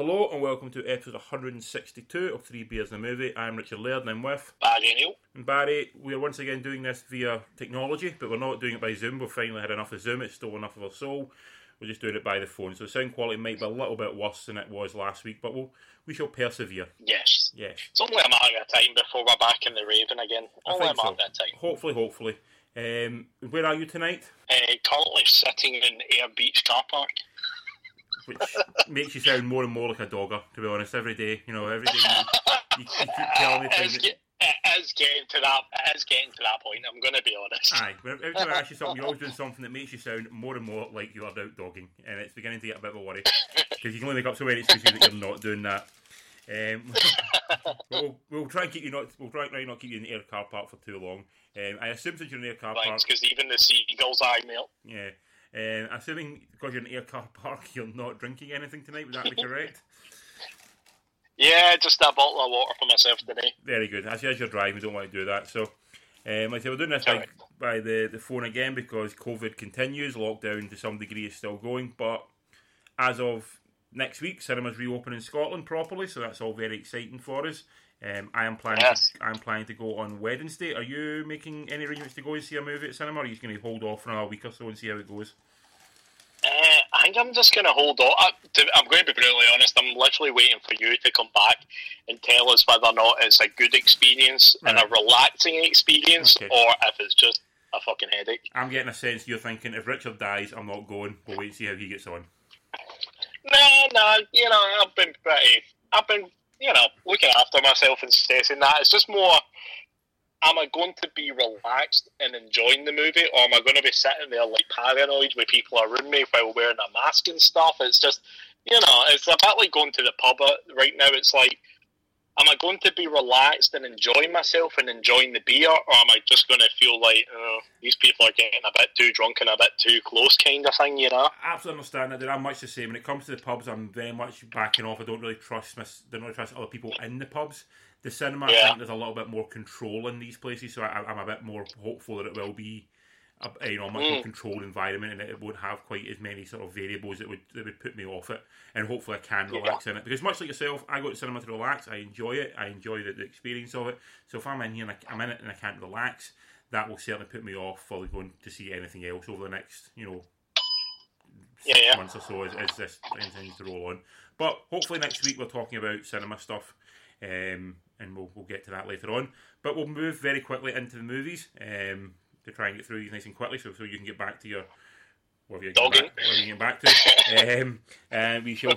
Hello and welcome to episode 162 of Three Beers in a Movie. I'm Richard Laird and I'm with Barry Neil. and Barry. We are once again doing this via technology, but we're not doing it by Zoom. We've finally had enough of Zoom. It's still enough of our soul. We're just doing it by the phone, so the sound quality might be a little bit worse than it was last week, but we'll, we shall persevere. Yes. Yes, It's only a matter of time before we're back in the Raven again. Only a matter so. of time. Hopefully, hopefully. Um, where are you tonight? Uh, currently sitting in Ayr Beach car park. Which makes you sound more and more like a dogger, to be honest. Every day, you know, every day you, you, you keep telling me things. that- it is getting to that. It is getting to that point. I'm going to be honest. Aye, every time I ask you something, you're always doing something that makes you sound more and more like you are out dogging, and it's beginning to get a bit of a worry because you can only make up so many excuses that you're not doing that. Um, we'll, we'll try and keep you not. We'll try and not keep you in the Ayr car park for too long. Um, I assume since you're in the Ayr car park, because even the seagulls eye melt. yeah. Um, assuming because you're in the Ayr car park, you're not drinking anything tonight. Would that be correct? Yeah, just a bottle of water for myself today. Very good. As, as you're driving, we don't want to do that. So, um, like I say, we're doing this by, by the, the phone again because COVID continues. Lockdown to some degree is still going. But as of next week, cinemas reopen in Scotland properly. So that's all very exciting for us. Um, I am planning. Yes. I'm planning to go on Wednesday. Are you making any arrangements to go and see a movie at cinema? Or are you just going to hold off for another week or so and see how it goes? Uh, I think I'm just going to hold to, I'm going to be brutally honest. I'm literally waiting for you to come back and tell us whether or not it's a good experience and a relaxing experience, Okay. or if it's just a fucking headache. I'm getting a sense you're thinking if Richard dies, I'm not going. We'll wait and see how he gets on. No, no, you know, I've been pretty, I've been, you know, looking after myself and stressing that. It's just more, am I going to be relaxed and enjoying the movie, or am I going to be sitting there like paranoid with people around me while wearing a mask and stuff? It's just, you know, it's a bit like going to the pub uh, right now. It's like, am I going to be relaxed and enjoying myself and enjoying the beer, or am I just going to feel like oh, these people are getting a bit too drunk and a bit too close, kind of thing, you know? absolutely understand that. I'm much the same. When it comes to the pubs, I'm very much backing off. I don't really trust my, don't really trust other people in the pubs. The cinema, I think there's a little bit more control in these places, so I, I'm a bit more hopeful that it will be, a, you know, a much more Mm. controlled environment, and it won't have quite as many sort of variables that would that would put me off it. And hopefully, I can Yeah. relax in it because much like yourself, I go to cinema to relax. I enjoy it. I enjoy the, the experience of it. So if I'm in here and I, I'm in it and I can't relax, that will certainly put me off for going to see anything else over the next, you know, Yeah, yeah. months or so as, as this continues to roll on. But hopefully next week we're talking about cinema stuff, um, and we'll, we'll get to that later on. But we'll move very quickly into the movies um, to try and get through these nice and quickly, so so you can get back to your whatever you get Dogging. back, whatever you get back to. um, and we shall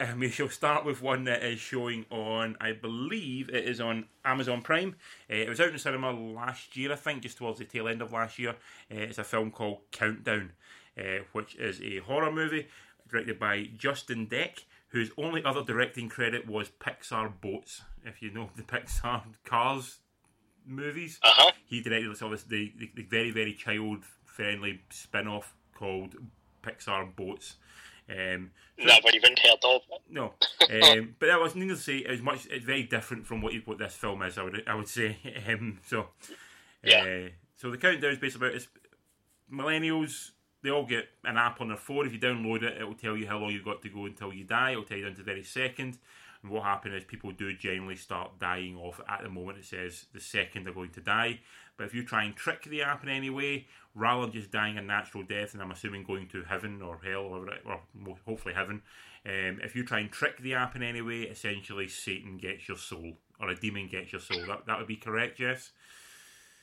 um, we shall start with one that is showing on, I believe it is on Amazon Prime. Uh, it was out in cinema last year, I think, just towards the tail end of last year. Uh, it's a film called Countdown, uh, which is a horror movie directed by Justin Dec, whose only other directing credit was Pixar Boats. If you know the Pixar Cars movies, Uh huh. he directed sort of the, the, the very very child friendly spin off called Pixar Boats. Um, Never even heard of it. no, um, but that was needless to say, it was much. It's very different from what you, what this film is. I would I would say. Um, so, Yeah. uh, so the countdown is based about is millennials. They all get an app on their phone. If you download it, it will tell you how long you've got to go until you die. It will tell you down to the very second. And what happens is people do generally start dying off at the moment. It says the second they're going to die. But if you try and trick the app in any way, rather than just dying a natural death, and I'm assuming going to heaven or hell or, or hopefully heaven, um, if you try and trick the app in any way, essentially Satan gets your soul or a demon gets your soul. That that would be correct, Jess.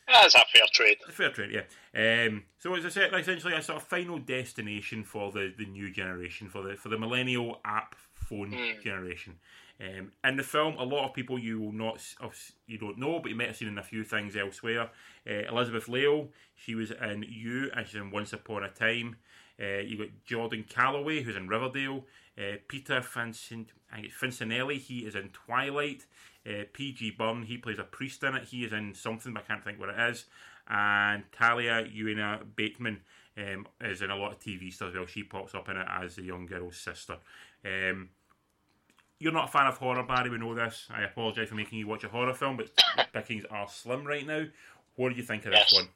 That's a fair trade. A fair trade, yeah. Um, so as I said, essentially a sort of final destination for the, the new generation, for the for the millennial app phone generation. Um, in the film, a lot of people you will not you don't know, but you might have seen in a few things elsewhere. Uh, Elizabeth Lail, she was in You, and she's in Once Upon a Time. Uh, you got Jordan Calloway, who's in Riverdale. Uh, Peter it's Facinelli, he is in Twilight. Uh, PJ Byrne, he plays a priest in it. He is in something, but I can't think what it is. And Talitha Eliana Bateman um, is in a lot of TV stuff as well. She pops up in it as the young girl's sister. Um, you're not a fan of horror, Barry. We know this. I apologise for making you watch a horror film, but pickings are slim right now. What do you think of this one?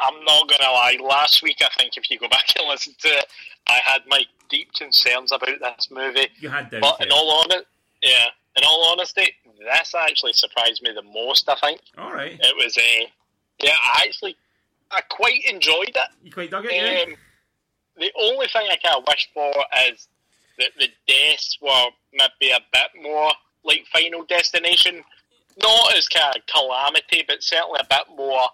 I'm not gonna lie. Last week, I think if you go back and listen to it, I had my deep concerns about this movie. You had doubts. But in yeah. all honesty, yeah, in all honesty, this actually surprised me the most. I think All right. it was a, yeah, I actually, I quite enjoyed it. You quite dug it, yeah? Um, the only thing I kind of wish for is that the deaths were maybe a bit more like Final Destination, not as kind of calamity, but certainly a bit more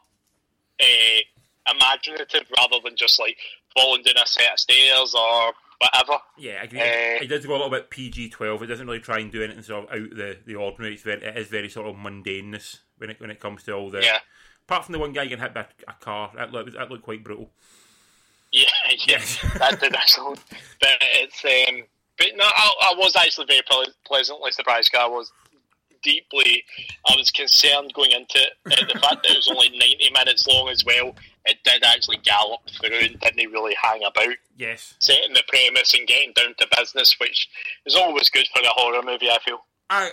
uh, imaginative rather than just like falling down a set of stairs or whatever. Yeah, I agree. Uh, it does go a little bit PG twelve. It doesn't really try and do anything sort of out the, the ordinary. It's very, it is very sort of mundaneness when it when it comes to all the. Yeah. Apart from the one guy getting hit by a car, that looked that looked quite brutal. Yeah, yeah, that did actually. But it's um, but no, I, I was actually very ple- pleasantly surprised. 'cause I was deeply, I was concerned going into it. Uh, the fact that it was only ninety minutes long as well. It did actually gallop through and didn't really hang about, Yes, setting the premise and getting down to business, which is always good for a horror movie. I feel. I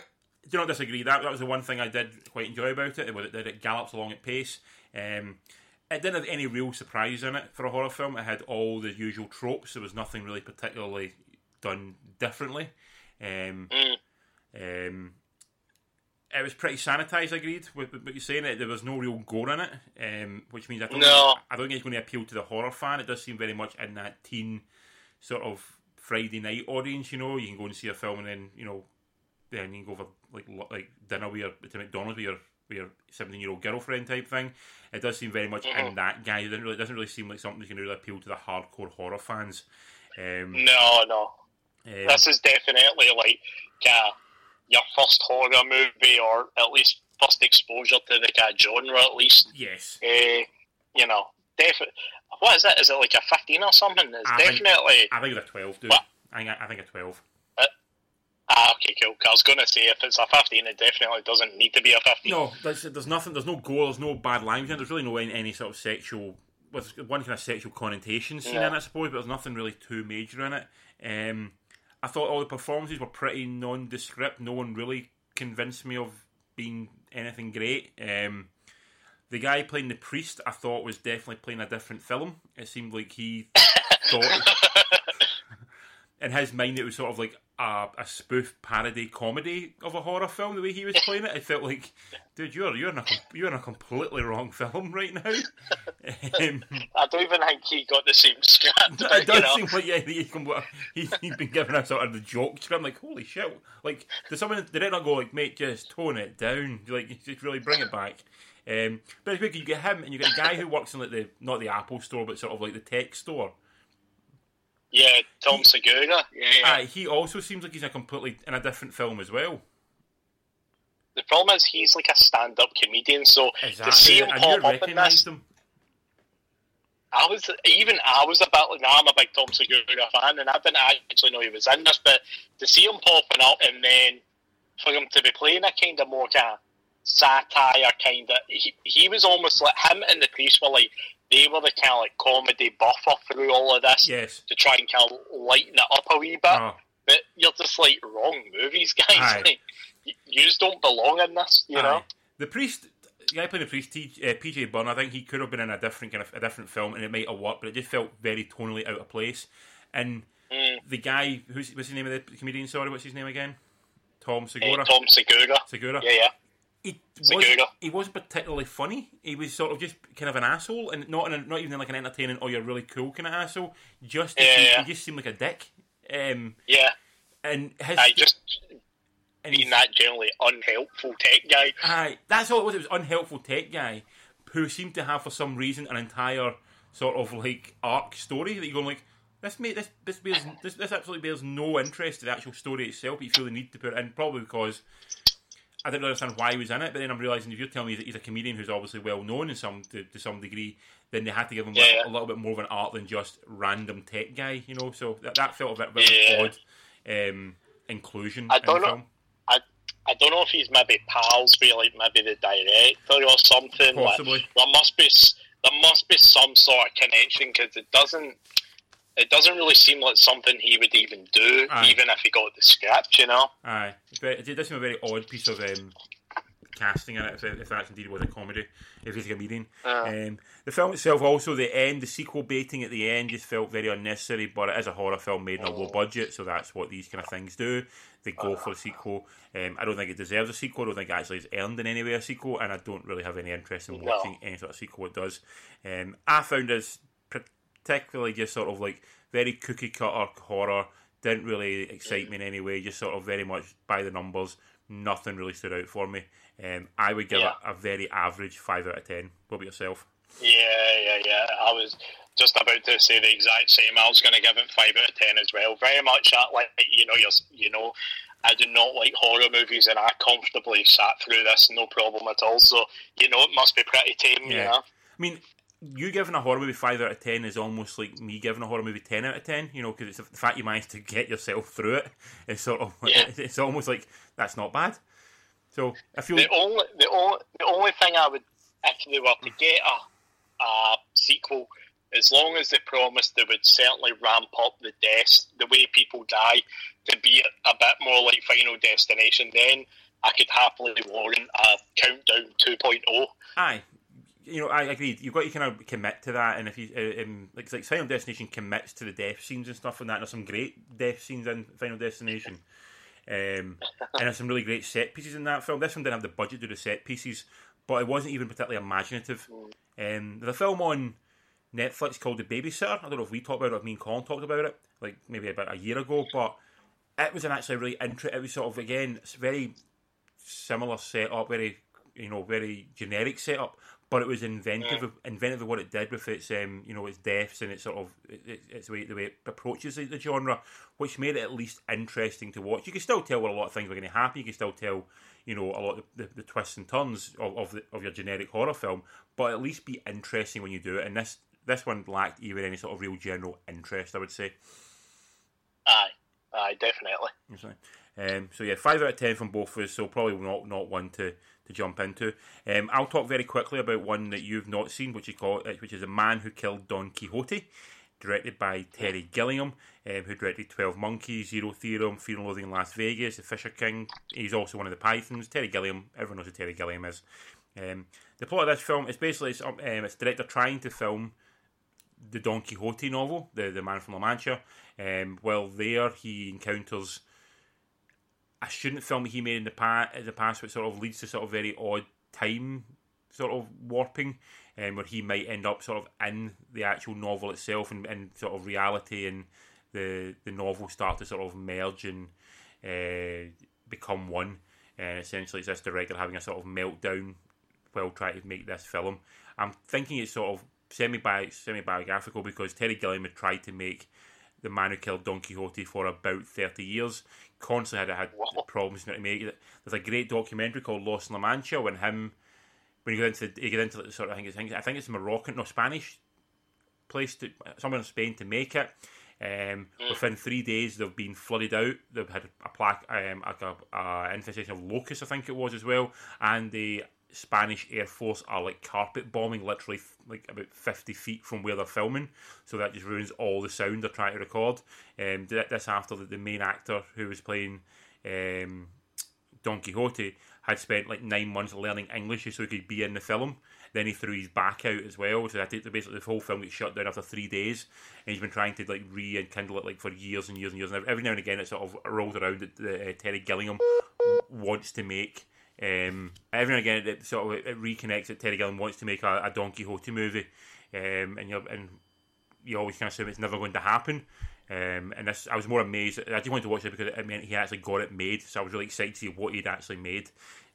do not disagree. That that was the one thing I did quite enjoy about it. It was that it gallops along at pace. Um, it didn't have any real surprise in it for a horror film. It had all the usual tropes. There was nothing really particularly done differently. Um, Mm. um, it was pretty sanitized. I agreed with what you're saying. There was no real gore in it, um, which means I don't. No. Think, I don't think it's going to appeal to the horror fan. It does seem very much in that teen sort of Friday night audience. You know, you can go and see a film and then you know then you can go for like like dinner with your to McDonald's with your with your seventeen year old girlfriend type thing. It does seem very much in that guy. It doesn't really, it doesn't really seem like something that's going to really appeal to the hardcore horror fans. Um, No, no. um, This is definitely like uh, your first horror movie, or at least first exposure to the kind of genre, at least. yes, Uh, you know, definitely. What is it? Is it like a fifteen or something? It's I think- definitely. I think it's a twelve, dude. What? I think I think a twelve. Ah, okay, cool. I was going to say if it's a fifteen, it definitely doesn't need to be a fifteen. No, there's, there's nothing. There's no gore. There's no bad language. There's really no any, any sort of sexual. Well, one kind of sexual connotation scene Yeah. in it, I suppose, but there's nothing really too major in it. Um, I thought all the performances were pretty nondescript. No one really convinced me of being anything great. Um, the guy playing the priest, I thought was definitely playing a different film. It seemed like he thought in his mind it was sort of like a, a spoof parody comedy of a horror film. The way he was playing it, it felt like, dude, you're you're in a you're in a completely wrong film right now. um, I don't even think he got the same script. But, it does you know, seem like yeah, he's, compl- he's, been given a sort of the joke script. I'm like, holy shit! Like, did someone did it not go like, mate, just tone it down, like just really bring it back. Um, but it's weird you get him and you get a guy who works in like the not the Apple store, but sort of like the tech store. Yeah, Tom Segura. Yeah, yeah. Aye, he also seems like he's a completely in a different film as well. The problem is he's like a stand-up comedian, so to see him and pop up in this, him. I was even I was a bit like now I'm a big Tom Segura fan, and I didn't actually know he was in this, but to see him popping up and then for him to be playing a kind of more kind of satire kind of he, he was almost like him and the priest were like they were the kind of like comedy buffer through all of this Yes. to try and kind of lighten it up a wee bit. Oh, But you're just like wrong movies, guys. Like, you just don't belong in this, you know. The priest, the guy playing the priest, T, uh, PJ Byrne. I think he could have been in a different kind of a different film, and it might have worked, but it just felt very tonally out of place. And Mm. the guy, who's what's the name of the comedian? Sorry, what's his name again? Tom Uh, Segura. Tom Segura. Segura. Yeah, yeah. He Segura. wasn't, he wasn't particularly funny. He was sort of just kind of an asshole, and not in a, not even like an entertaining or you're really cool kind of asshole. Just Yeah, he, yeah. he just seemed like a dick. Um, Yeah. and his I just and being that generally unhelpful tech guy. Aye, that's all it was. It was unhelpful tech guy who seemed to have for some reason an entire sort of like arc story that you're going like this mate this this bears this, this absolutely bears no interest to the actual story itself. But you feel the need to put it in probably because I didn't understand why he was in it. But then I'm realizing if you're telling me that he's a comedian who's obviously well known in some to, to some degree, then they had to give him Yeah, a, a little bit more of an art than just random tech guy. You know, so that, that felt a bit, bit Yeah. of odd um, inclusion. I in the don't know. film. I I don't know if he's maybe pals with like maybe the director or something. Like, Possibly. there must be there must be some sort of connection because it doesn't it doesn't really seem like something he would even do, Aye. even if he got the script. You know. Aye, it does seem a very odd piece of um, casting in it, if, if that's indeed was a comedy, if he's a comedian. Um, the film itself, also the end, the sequel baiting at the end, just felt very unnecessary. But it is a horror film made on a low budget, so that's what these kind of things do. They go for a sequel. Um, I don't think it deserves a sequel. I don't think it actually has earned in any way a sequel, and I don't really have any interest in No. watching any sort of sequel it does. Um, I found this particularly just sort of like very cookie cutter horror. Didn't really excite me in any way. Just sort of very much by the numbers. Nothing really stood out for me. Um, I would give Yeah. it a very average five out of ten. What about yourself? Yeah, yeah, yeah. I was just about to say the exact same. I was going to give it five out of ten as well. Very much that, like you know, you're, you know, I do not like horror movies, and I comfortably sat through this no problem at all. So you know, it must be pretty tame. Yeah. You know? I mean, you giving a horror movie five out of ten is almost like me giving a horror movie ten out of ten. You know, because it's the fact you managed to get yourself through it. It's sort of Yeah. it's almost like that's not bad. So I feel The only, the only, the only thing I would, if they were to get a, a sequel, as long as they promised they would certainly ramp up the deaths, the way people die, to be a bit more like Final Destination, then I could happily warrant a Countdown oh. 2.0. Aye, you know, I agree. You've got to kind of commit to that, and if you, uh, um, like, like Final Destination commits to the death scenes and stuff and that. There's some great death scenes in Final Destination, um, and there's some really great set pieces in that film. This one didn't have the budget to do the set pieces, but it wasn't even particularly imaginative. Um, there's a film on Netflix called The Babysitter. I don't know if we talked about it, or if me and Colin talked about it, like maybe about a year ago, but it was an actually really interesting. It was sort of again, it's very similar setup, very you know, very generic setup, but it was inventive, of, inventive of what it did with its, um, you know, its deaths and its sort of, it, its way, the way it approaches the, the genre, which made it at least interesting to watch. You can still tell where a lot of things were going to happen. You can still tell, you know, a lot of the, the twists and turns of of, the, of your generic horror film, but at least be interesting when you do it. And this this one lacked even any sort of real general interest, I would say. Aye, aye, definitely. Um, so yeah, five out of ten from both of us. So probably not not one to, to jump into. Um, I'll talk very quickly about one that you've not seen, which is called, uh, which is a man who killed Don Quixote, directed by Terry Gilliam, um, who directed Twelve Monkeys, Zero Theorem, Fear and Loathing in Las Vegas, The Fisher King. He's also one of the Pythons. Terry Gilliam, everyone knows who Terry Gilliam is. Um, the plot of this film is basically it's, um, it's director trying to film the Don Quixote novel, the the Man from La Mancha. Um, while there, he encounters a student film he made in the past, the past, which sort of leads to sort of very odd time sort of warping, um, where he might end up sort of in the actual novel itself, and, and sort of reality and the the novel start to sort of merge and uh, become one. And essentially, it's this director having a sort of meltdown while trying to make this film. I'm thinking it's sort of semi semi biographical because Terry Gilliam had tried to make the man who killed Don Quixote for about thirty years. Constantly had had Wow. problems make it. There's a great documentary called Lost in La Mancha when him when you get into you get into the sort of I think it's I think it's Moroccan no Spanish place to somewhere in Spain to make it. Um, Within three days, they've been flooded out. They've had a plaque, um, like a, a infestation of locusts, I think it was as well, and the Spanish Air Force are like carpet bombing, literally like about fifty feet from where they're filming. So that just ruins all the sound they're trying to record. Um, th- this after the, the main actor who was playing um, Don Quixote had spent like nine months learning English so he could be in the film. Then he threw his back out as well, so that basically the whole film gets shut down after three days. And he's been trying to like rekindle it like for years and years and years. And every now and again, it sort of rolls around that uh, Terry Gilliam wants to make. Um, every now and again, it sort of it reconnects that Terry Gilliam wants to make a, a Don Quixote movie, um, and you and you always kind of assume it's never going to happen. Um, and this, I was more amazed. I just wanted to watch it because it meant he actually got it made. So I was really excited to see what he'd actually made.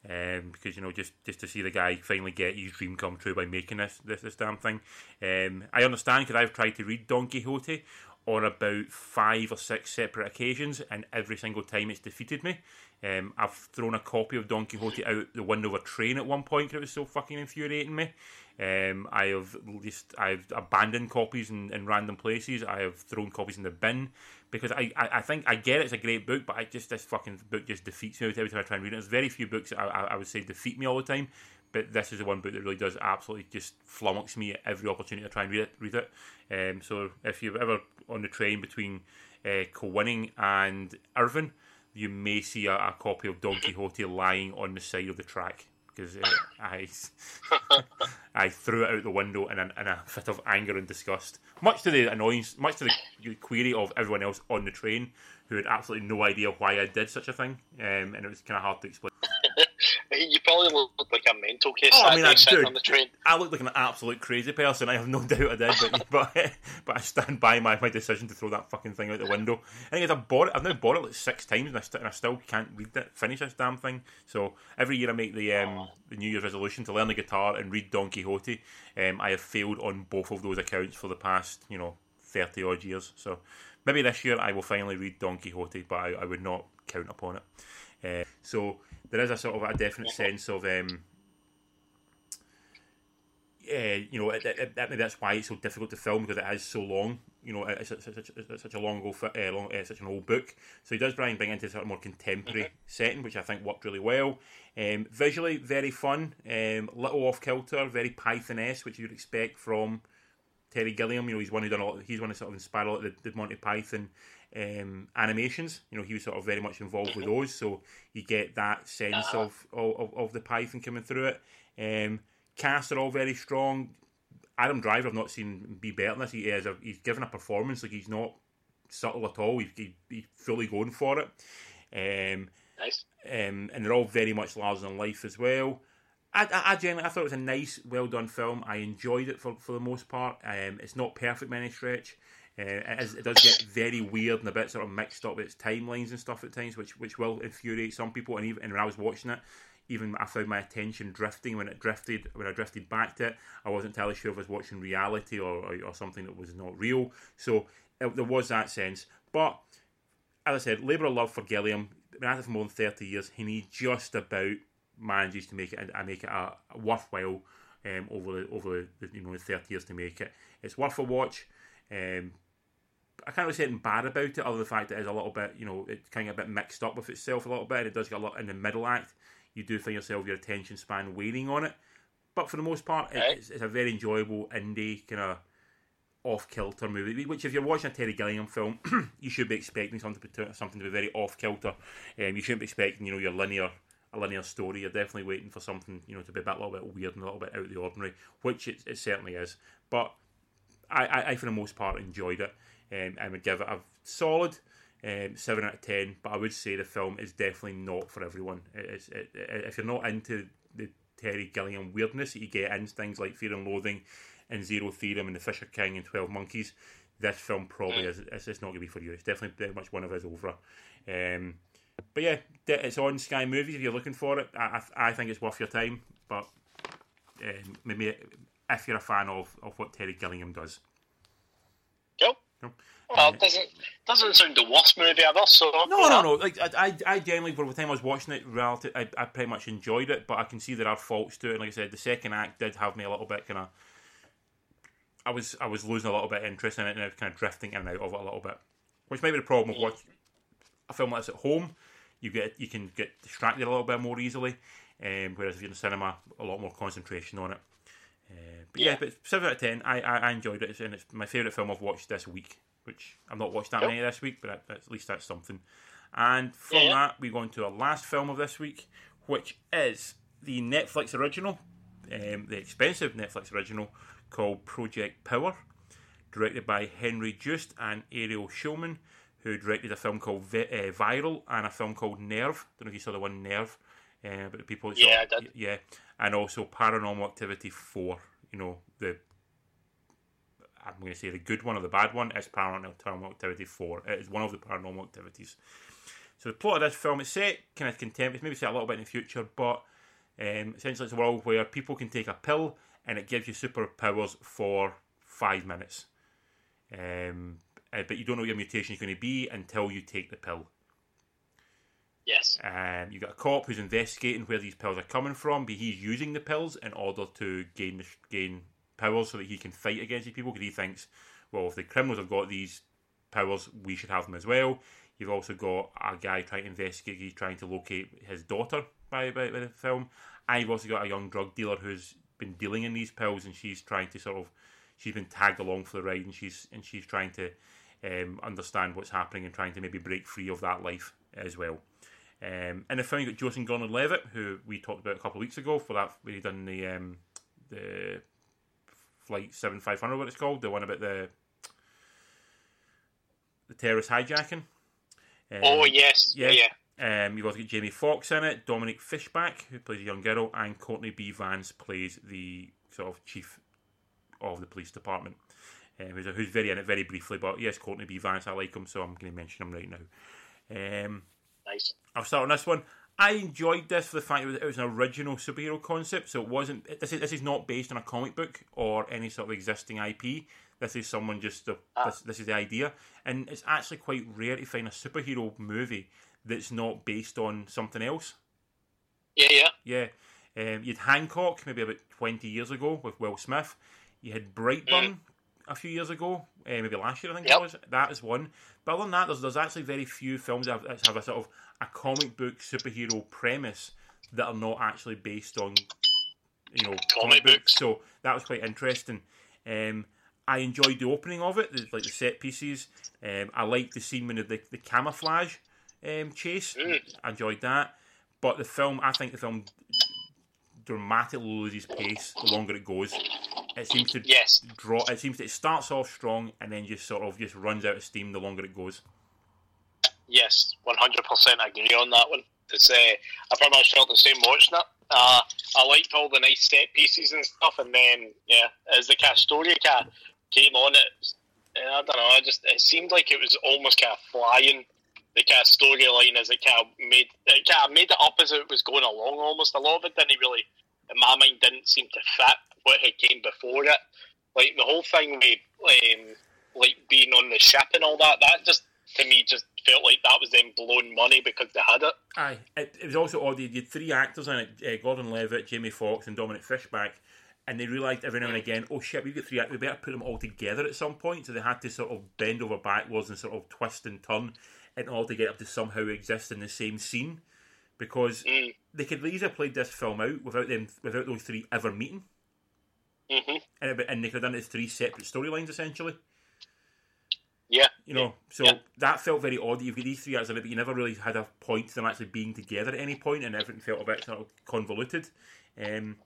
Um, because you know, just just to see the guy finally get his dream come true by making this this, this damn thing. Um, I understand because I've tried to read Don Quixote on about five or six separate occasions, and every single time it's defeated me. Um, I've thrown a copy of Don Quixote out the window of a train at one point because it was so fucking infuriating me. Um, I have just I've abandoned copies in, in random places. I have thrown copies in the bin because I, I, I think I get it's a great book, but I just this fucking book just defeats me every time I try and read it. There's very few books that I, I, I would say defeat me all the time, but this is the one book that really does absolutely just flummox me at every opportunity to try and read it. Read it. Um, so if you're ever on the train between uh, Kilwinning and Irvine, you may see a, a copy of Don Quixote lying on the side of the track. because uh, I I threw it out the window in a, in a fit of anger and disgust, much to the annoyance, much to the query of everyone else on the train who had absolutely no idea why I did such a thing, um, and it was kind of hard to explain. You probably look like a mental case. Oh, I mean, I, dude, on the train. I look like an absolute crazy person. I have no doubt I did, but but, but I stand by my, my decision to throw that fucking thing out the window. I think I've bought it. I've now bought it like six times, and I, st- and I still can't read it, finish this damn thing. So every year I make the um, the New Year's resolution to learn the guitar and read Don Quixote. Um, I have failed on both of those accounts for the past you know thirty odd years. So maybe this year I will finally read Don Quixote, but I, I would not count upon it. Uh, so there is a sort of a definite sense of, um, yeah, you know, it, it, it, that's why it's so difficult to film because it is so long. You know, it's, it's, it's, it's such a long, old, uh, long uh, such an old book. So he does try and bring it into a sort of more contemporary mm-hmm. setting, which I think worked really well. Um, visually, very fun, um, little off kilter, very Python-esque, which you'd expect from Terry Gilliam. You know, he's one who done a lot. He's one who sort of inspired a lot of the, the Monty Python um, animations. You know, he was sort of very much involved with those, so you get that sense uh-huh. of, of of the Python coming through it. Um, cast are all very strong. Adam Driver, I've not seen be better than this. He is a, he's given a performance like he's not subtle at all. He's, he, he's fully going for it. Um, nice. Um, and they're all very much larger than life as well. I, I, I generally I thought it was a nice, well done film. I enjoyed it for, for the most part. Um, it's not perfect by any stretch. Uh, it, is, it, does get very weird and a bit sort of mixed up with its timelines and stuff at times, which which will infuriate some people. And even and when I was watching it, even I found my attention drifting when it drifted when I drifted back to it. I wasn't entirely sure if I was watching reality or or, or something that was not real. So it, there was that sense. But as I said, labour of love for Gilliam. Been at it for more than thirty years, and he just about manages to make it and make it a, a worthwhile um, over the, over the you know the thirty years to make it. It's worth a watch. Um, I can't really say anything bad about it, other than the fact that it's a little bit, you know, it's kind of a bit mixed up with itself a little bit. And It does get a lot in the middle act. You do find yourself your attention span waning on it, but for the most part, it's, it's a very enjoyable indie kind of off kilter movie. Which, if you're watching a Terry Gilliam film, you should be expecting something to something to be very off kilter. Um, you shouldn't be expecting, you know, your linear a linear story. You're definitely waiting for something, you know, to be a, bit, a little bit weird and a little bit out of the ordinary, which it, it certainly is. But I, I, I, for the most part, enjoyed it. Um, I would give it a solid um, seven out of ten. But I would say the film is definitely not for everyone. It, it, if you're not into the Terry Gilliam weirdness that you get in things like Fear and Loathing and Zero Theorem and The Fisher King and Twelve Monkeys, this film probably is it's, it's not going to be for you. It's definitely very much one of his over. Um, but yeah, it's on Sky Movies if you're looking for it. I, I, think it's worth your time, but um, maybe if you're a fan of, of what Terry Gilliam does. Cool. Well, it doesn't doesn't sound the worst movie ever. So no, no, no. Like I, I generally, for the time I was watching it, relative, I, I pretty much enjoyed it. But I can see there are faults to it. And like I said, the second act did have me a little bit kind of. I was I was losing a little bit of interest in it, and I was kind of drifting in and out of it a little bit, which may be the problem with watching a film like this at home. You get you can get distracted a little bit more easily, um, whereas if you're in the cinema, a lot more concentration on it. Uh, but yeah. yeah. but seven out of ten, I, I, I enjoyed it, and it's my favourite film I've watched this week. Which I've not watched that many this week, but at least that's something. And from yeah. that, we go on to our last film of this week, which is the Netflix original, um, the expensive Netflix original called Project Power, directed by Henry Joost and Ariel Schulman, who directed a film called v- uh, Viral and a film called Nerve. I Don't know if you saw the one Nerve, uh, but the people yeah, saw, yeah, and also Paranormal Activity Four. You know the I'm going to say the good one or the bad one is Paranormal Activity 4. It is one of the paranormal activities. So the plot of this film is set kind of contemporary, maybe set a little bit in the future, but um, essentially it's a world where people can take a pill and it gives you superpowers for five minutes. Um, uh, but you don't know what your mutation is going to be until you take the pill. Yes. Um, you've got a cop who's investigating where these pills are coming from, but he's using the pills in order to gain gain powers so that he can fight against these people because he thinks, well, if the criminals have got these powers, we should have them as well. You've also got a guy trying to investigate, he's trying to locate his daughter by, by, by the film. And you've also got a young drug dealer who's been dealing in these pills and she's trying to sort of, she's been tagged along for the ride and she's, and she's trying to um, understand what's happening and trying to maybe break free of that life as well. Um, the film, you got Joseph Gordon-Levitt, who we talked about a couple of weeks ago for that he done the um, the flight seven five hundred, what it's called, the one about the the terrorist hijacking. Um, oh yes, yeah. yeah. Um, you've also got Jamie Foxx in it, Dominique Fishback, who plays a young girl, and Courtney B. Vance plays the sort of chief of the police department. Um, who's, who's very in it very briefly, but yes, Courtney B. Vance, I like him, so I'm going to mention him right now. Um, nice. I'll start on this one. I enjoyed this for the fact that it was an original superhero concept, so it wasn't. This is this is not based on a comic book or any sort of existing IP. This is someone just the, ah. this, this is the idea, and it's actually quite rare to find a superhero movie that's not based on something else. Yeah, yeah, yeah. Um, you had Hancock maybe about twenty years ago with Will Smith. You had Brightburn mm. A few years ago, uh, maybe last year I think yep. it was. That is one. But other than that, there's there's actually very few films that have, that have a sort of a comic book superhero premise that are not actually based on you know comic, comic books. books. So that was quite interesting. Um, I enjoyed the opening of it, the, like the set pieces. Um, I liked the scene when the, the camouflage um, chase. Mm. I enjoyed that. But the film, I think the film dramatically loses pace the longer it goes. It seems to yes. draw. It seems to, it starts off strong and then just sort of just runs out of steam the longer it goes. Yes, one hundred percent agree on that one. It's uh, I pretty much felt the same watching it. Uh, I liked all the nice set pieces and stuff, and then yeah, as the Castoria of came on, it I don't know. I just it seemed like it was almost kind of flying the kind of storyline as it kind of made it kind of made it up as it was going along. Almost a lot of it didn't really, in my mind, didn't seem to fit what had came before it. Like the whole thing with um, like being on the ship and all that. That just to me just felt like that was them blowing money because they had it. Aye, it, it was also odd. You had three actors in it: uh, Gordon Levitt, Jamie Foxx, and Dominique Fishback. And they realised every now and again, oh shit, we've got three actors, we better put them all together at some point. So they had to sort of bend over backwards and sort of twist and turn in order to get up to somehow exist in the same scene because mm. they could easily have played this film out without them without those three ever meeting. Mm-hmm. And, it, and they could have done it as three separate storylines essentially. Yeah. You know, so yeah. that felt very odd. that You've got these three acts of it, but you never really had a point to them actually being together at any point, and everything felt a bit sort of convoluted. Um,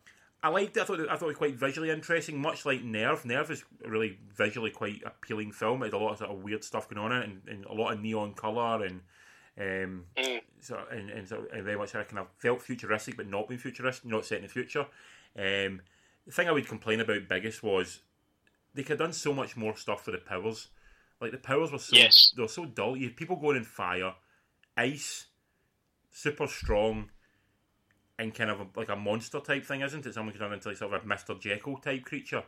I liked it. I thought it, I thought it was quite visually interesting, much like Nerve. Nerve is a really visually quite appealing film. It had a lot of sort of weird stuff going on in it, and, and a lot of neon color, and um, mm. so and, and, so, and very much I kind of felt futuristic, but not being futuristic, not set in the future. Um, the thing I would complain about biggest was they could have done so much more stuff for the powers. Like the powers were so yes. they were so dull. You had people going in fire, ice, super strong and kind of a, like a monster type thing, isn't it? Someone can turn into like sort of a Mister Jekyll type creature.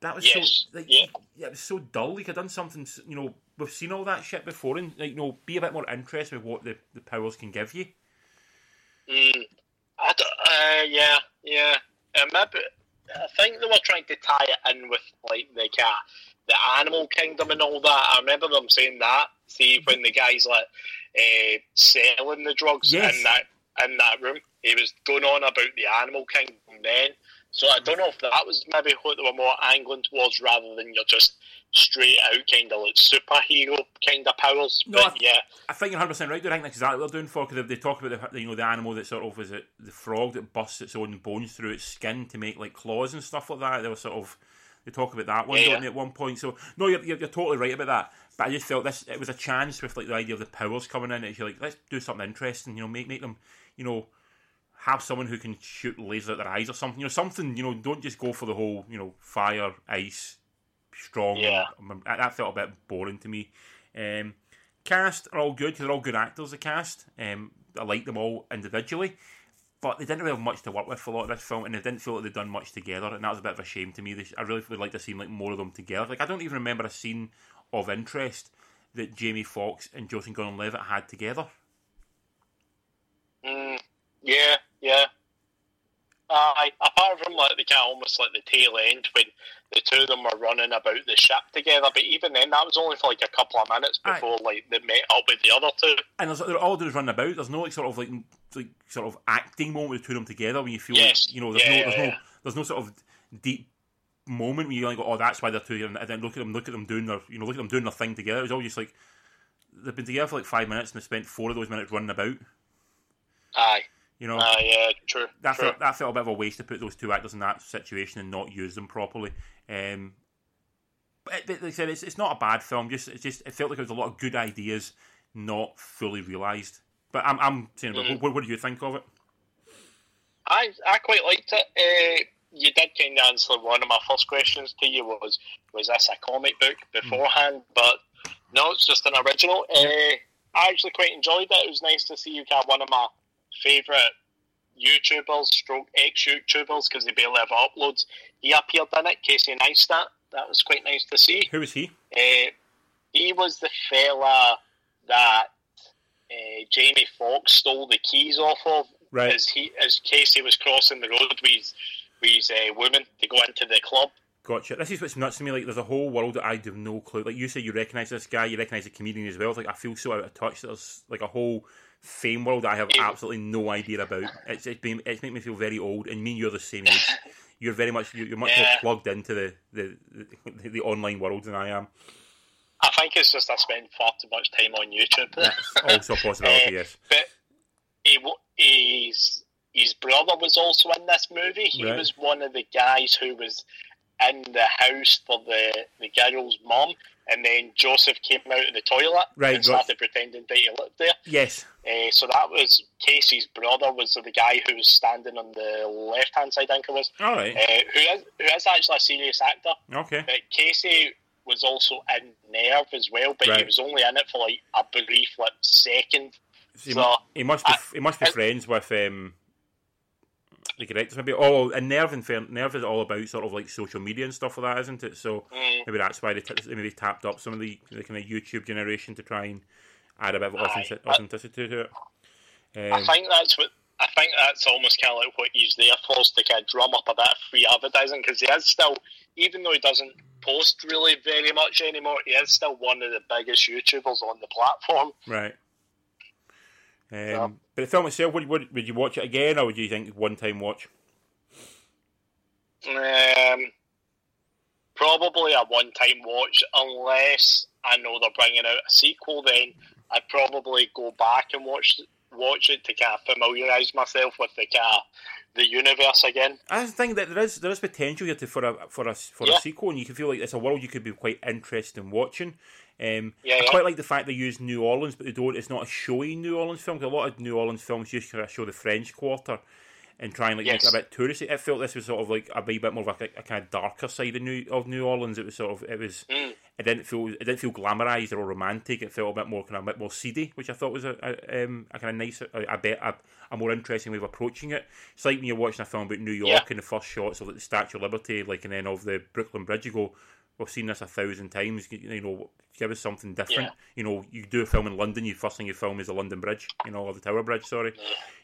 That was yes. so like, yeah. yeah, it was so dull. like i've done something. You know, we've seen all that shit before, and like, you know, be a bit more interested with what the, the powers can give you. Mm, I uh, yeah, yeah. Um, maybe, I think they were trying to tie it in with like the cat, the animal kingdom and all that. I remember them saying that. See when the guys like uh, selling the drugs yes. in that in that room. He was going on about the animal kingdom then. So I don't know if that was maybe what they were more angling towards rather than your just straight out kind of like superhero kind of powers. No, but I, yeah, I think you're 100 percent right. I think that's exactly what they're doing for because they talk about the you know the animal that sort of is it the frog that busts its own bones through its skin to make like claws and stuff like that. They were sort of they talk about that one, yeah, don't they, at one point? So no, you're, you're, you're, totally right about that. But I just felt this it was a chance with like the idea of the powers coming in. It's like let's do something interesting. You know, make make them you know have someone who can shoot lasers at their eyes or something. You know, something. You know, don't just go for the whole you know fire, ice, strong. Yeah, that felt a bit boring to me. Um, cast are all good because they're all good actors. The cast, um, I like them all individually, but they didn't really have much to work with for a lot of this film, and they didn't feel like they'd done much together, and that was a bit of a shame to me. They, I really would like to see like more of them together. Like I don't even remember a scene of interest that Jamie Foxx and Joseph Gordon-Levitt had together. Yeah, yeah. Uh, apart from like the kind of almost like the tail end when the two of them were running about the ship together, but even then that was only for like a couple of minutes before Aye. like they met up with the other two. And there's, they're all just running about. There's no like sort of like like sort of acting moment with the two of them together when you feel yes. like, you know there's yeah, no there's yeah. no there's no sort of deep moment when you like go oh that's why they're two and then look at them look at them doing their you know look at them doing their thing together. It was all just like they've been together for like five minutes and they spent four of those minutes running about. Aye. You know, Aye, yeah, true. that true. felt a bit of a waste to put those two actors in that situation and not use them properly. Um, but it- like I said, it's, it's not a bad film. Just it's just it felt like there was a lot of good ideas not fully realised. But I'm I'm saying, Mm. what, what do you think of it? I I quite liked it. Uh, you did kind of answer one of my first questions to you was was this a comic book beforehand? But no, it's just an original. Uh, I actually quite enjoyed it. It was nice to see you got one of my favourite YouTubers, stroke ex YouTubers, because they barely ever uploads. He appeared in it, Casey Neistat. That was quite nice to see. Who was he? Uh, he was the fella that uh, Jamie Foxx stole the keys off of Right. as he as Casey was crossing the road with with his uh, woman to go into the club. Gotcha. This is what's nuts to me. Like, there's a whole world that I have no clue. Like you say, you recognise this guy, you recognise the comedian as well. Like I feel so out of touch. that There's like a whole fame world I have absolutely no idea about. It's it's been it's making me feel very old. And me and you're the same age. You're very much you're much more plugged into the the, the the online world than I am. I think it's just I spend far too much time on YouTube. That's also a possibility. Uh, yes. But he, wa- his brother was also in this movie. He Right. was one of the guys who was in the house for the the girl's mum, and then Joseph came out of the toilet Right, and started pretending that he lived there. Yes. Uh, so that was Casey's brother was the guy who was standing on the left hand side, I think it was, All right. uh, who is who is actually a serious actor. Okay. But Casey was also in Nerve as well, but he was only in it for like a brief like second. So he, So, he must be I- he must be I- friends with um the directors maybe. Oh, and Nerve and Fair, Nerve is all about sort of like social media and stuff like that, isn't it? So Mm. maybe that's why they, t- they maybe tapped up some of the, the kind of YouTube generation to try and add a bit of authentic- I- authenticity to it. I Um, think that's what I think that's almost kind of like what he's there for, is to kind of drum up a bit of free advertising because he is still, even though he doesn't post really very much anymore, he is still one of the biggest YouTubers on the platform. right. Um, Yeah. But the film itself, would, would, would you watch it again, or would you think one time watch? Um, probably a one-time watch, unless I know they're bringing out a sequel. Then I'd probably go back and watch watch it to kind of familiarise myself with the kind of the universe again. I think that there is there is potential here to, for a for a for Yeah. a sequel, and you can feel like it's a world you could be quite interested in watching. Um, Yeah, I quite like the fact they use New Orleans, but they don't. It's not a showy New Orleans film. a lot of New Orleans films just kind of show the French Quarter and try and like Yes. make it a bit touristy. I felt this was sort of like a wee bit more of a, a kind of darker side of New of New Orleans. It was sort of it was. Mm. It didn't feel it didn't feel glamorized or romantic. It felt a bit more kind of a bit more seedy, which I thought was a, a, um, a kind of nice, a, a bit a, a more interesting way of approaching it. It's like when you're watching a film about New York Yeah. and the first shots of like, the Statue of Liberty, like and then of the Brooklyn Bridge. You go, we've seen this a thousand times. You, know, give us something different. Yeah. You know, you do a film in London. You first thing you film is the London Bridge. You know, or the Tower Bridge. Sorry.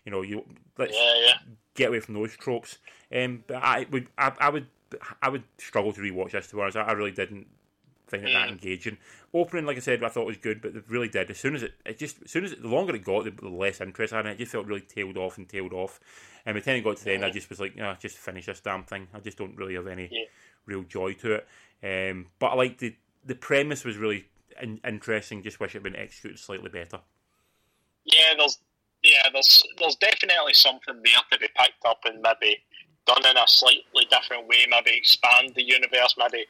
You know, you let's Yeah, yeah. get away from those tropes. Um, but I would, I, I would, I would struggle to rewatch this. To be honest, I, really didn't find it that Mm. engaging. Opening, like I said, I thought was good, but it really did. As soon as it, it just, as soon as it, the longer it got, the, the less interest I had it. Just felt really tailed off and tailed off. And by the time it got to the end, I just was like, yeah, just finish this damn thing. I just don't really have any Yeah. Real joy to it. Um, but I like the the premise was really in, interesting. Just wish it had been executed slightly better. Yeah, there's yeah, there's there's definitely something there to be picked up and maybe done in a slightly different way. Maybe expand the universe. Maybe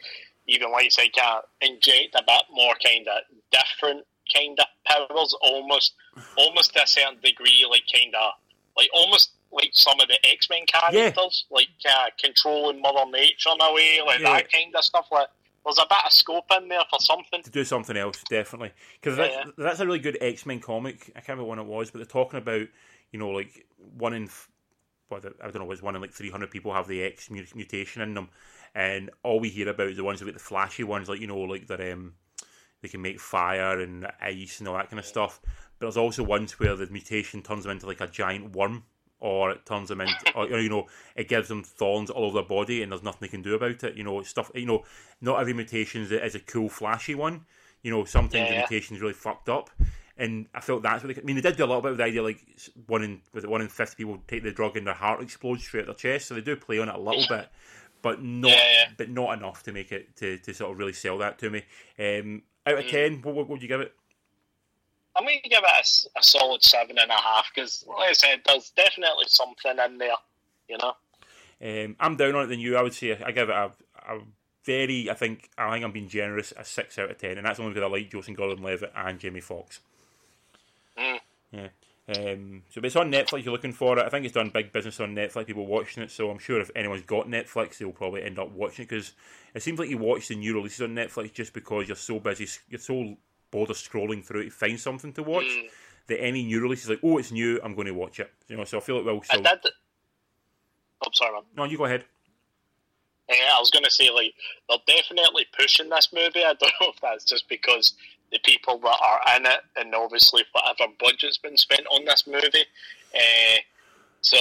even like say, of inject a bit more kind of different kind of powers, almost almost to a certain degree, like kind of like almost like some of the X Men characters, like uh, controlling Mother Nature in a way, like Yeah. that kind of stuff. Like there's a bit of scope in there for something. to do something else, definitely. Because Yeah, that's, yeah. that's a really good X Men comic. I can't remember when it was, but they're talking about, you know, like one in, what I don't know, it was one in like 300 people have the X mutation in them. And all we hear about is the ones with the flashy ones, like, you know, like they're, um, they can make fire and ice and all that kind of stuff. But there's also ones where the mutation turns them into like a giant worm. Or it turns them into, or, you know, it gives them thorns all over their body, and there's nothing they can do about it. You know, stuff. You know, not every mutation is a, is a cool, flashy one. You know, sometimes the Yeah. mutation is really fucked up, and I felt that's what they. I mean, they did do a little bit with the idea, like one in with one in fifty people take the drug and their heart explodes straight at their chest. So they do play on it a little bit, but not, Yeah, yeah. but not enough to make it to, to sort of really sell that to me. Um, out Mm. of ten, what, what would you give it? I'm going to give it a, a, solid seven and a half because, like I said, there's definitely something in there, you know. Um, I'm down on it than you. I would say I give it a, a very, I think, I think I'm being generous, a six out of ten, and that's only because I like Joseph Gordon-Levitt and Jamie Foxx. Mm. Yeah. Um, so it's on Netflix. You're looking for it. I think it's done big business on Netflix. People watching it. So I'm sure if anyone's got Netflix, they'll probably end up watching it because it seems like you watch the new releases on Netflix just because you're so busy. You're so of scrolling through to find something to watch. Mm. That any new release is like, oh, it's new. I'm going to watch it. You know. So I feel like well. Still... I did. Oh, sorry, man. No, you go ahead. Yeah, I was going to say like they're definitely pushing this movie. I don't know if that's just because the people that are in it, and obviously whatever budget's been spent on this movie. Uh, so,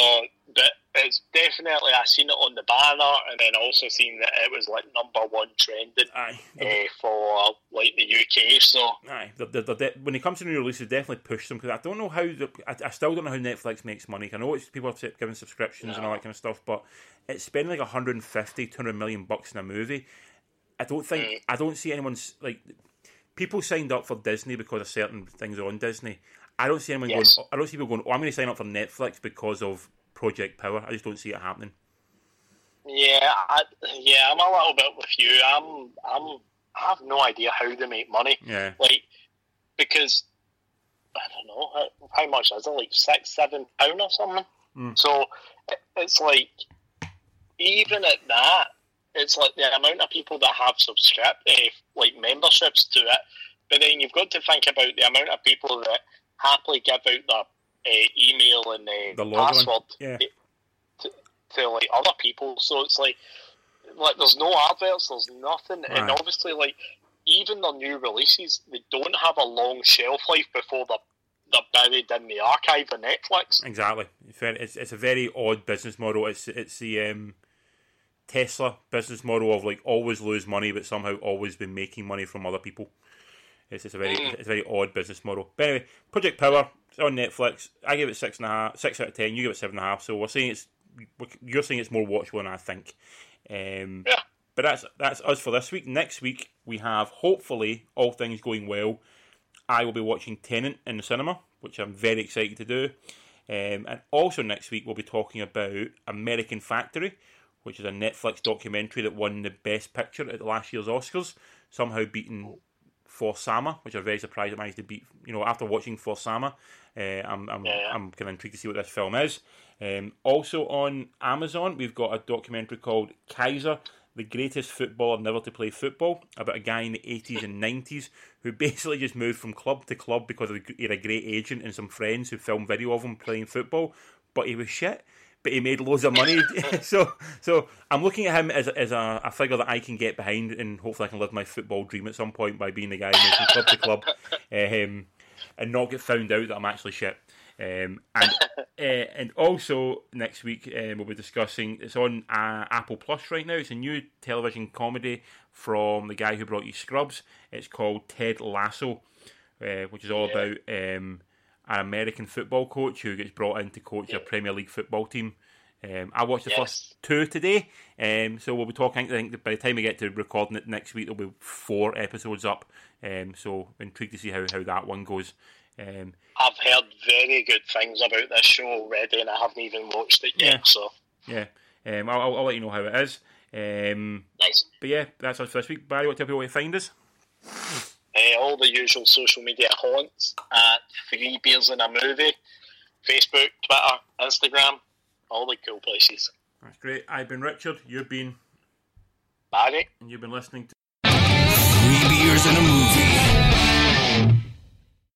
but it's definitely I seen it on the banner, and then also seen that it was like number one trending uh, for like the UK. So, aye, they're, they're, they're, when it comes to new releases, definitely push them because I don't know how I, I, still don't know how Netflix makes money. I know it's people have given subscriptions no. and all that kind of stuff, but it's spending like 150, 200 million bucks in a movie. I don't think mm. I don't see anyone's like people signed up for Disney because of certain things on Disney. I don't see anyone yes. going. I don't see people going. Oh, I'm going to sign up for Netflix because of Project Power. I just don't see it happening. Yeah, I, yeah, I'm a little bit with you. I'm, I'm, I have no idea how they make money. Yeah, like because I don't know how, how much is it, like six, seven pound or something. Mm. So it's like even at that, it's like the amount of people that have subscribed, uh, like memberships to it. But then you've got to think about the amount of people that happily give out their uh, email and uh, the password yeah. to, to, like other people. So it's like, like there's no adverts, there's nothing, right. and obviously like even the new releases, they don't have a long shelf life before they're they're buried in the archive of Netflix. Exactly. It's, it's a very odd business model. It's it's the um, Tesla business model of like always lose money but somehow always be making money from other people. It's, it's a very mm. it's a very odd business model. But anyway, Project Power it's on Netflix. I give it six and a half, six out of ten. You give it seven and a half. So we're saying it's you're saying it's more watchable than I think. Um, yeah. But that's that's us for this week. Next week we have hopefully all things going well. I will be watching Tenet in the cinema, which I'm very excited to do. Um, and also next week we'll be talking about American Factory, which is a Netflix documentary that won the Best Picture at last year's Oscars, somehow beaten For Sama, which I'm very surprised it managed to beat. You know, after watching For Sama, uh, I'm I'm, yeah. I'm kind of intrigued to see what this film is. Um, also on Amazon, we've got a documentary called Kaiser, the greatest footballer never to play football, about a guy in the 80s and 90s who basically just moved from club to club because he had a great agent and some friends who filmed video of him playing football, but he was shit but he made loads of money. so so I'm looking at him as, as a, a, figure that I can get behind, and hopefully I can live my football dream at some point by being the guy moving club to club, um, and not get found out that I'm actually shit. Um, and uh, and also next week um, we'll be discussing. It's on uh, Apple Plus right now. It's a new television comedy from the guy who brought you Scrubs. It's called Ted Lasso, uh, which is all yeah. about um, an American football coach who gets brought in to coach yeah. a Premier League football team. Um, I watched the yes. first two today, um, so we'll be talking. I think by the time we get to recording it next week, there'll be four episodes up. Um, so intrigued to see how, how that one goes. Um, I've heard very good things about this show already, and I haven't even watched it yet. Yeah. So yeah, um, I'll, I'll, let you know how it is. Um, nice. But yeah, that's us for this week. Barry, what tell people where to find us? Uh, all the usual social media haunts at Three Beers in a Movie, Facebook, Twitter, Instagram, all the cool places. That's great. I've been Richard. You've been Barry. And you've been listening to Three Beers in a Movie.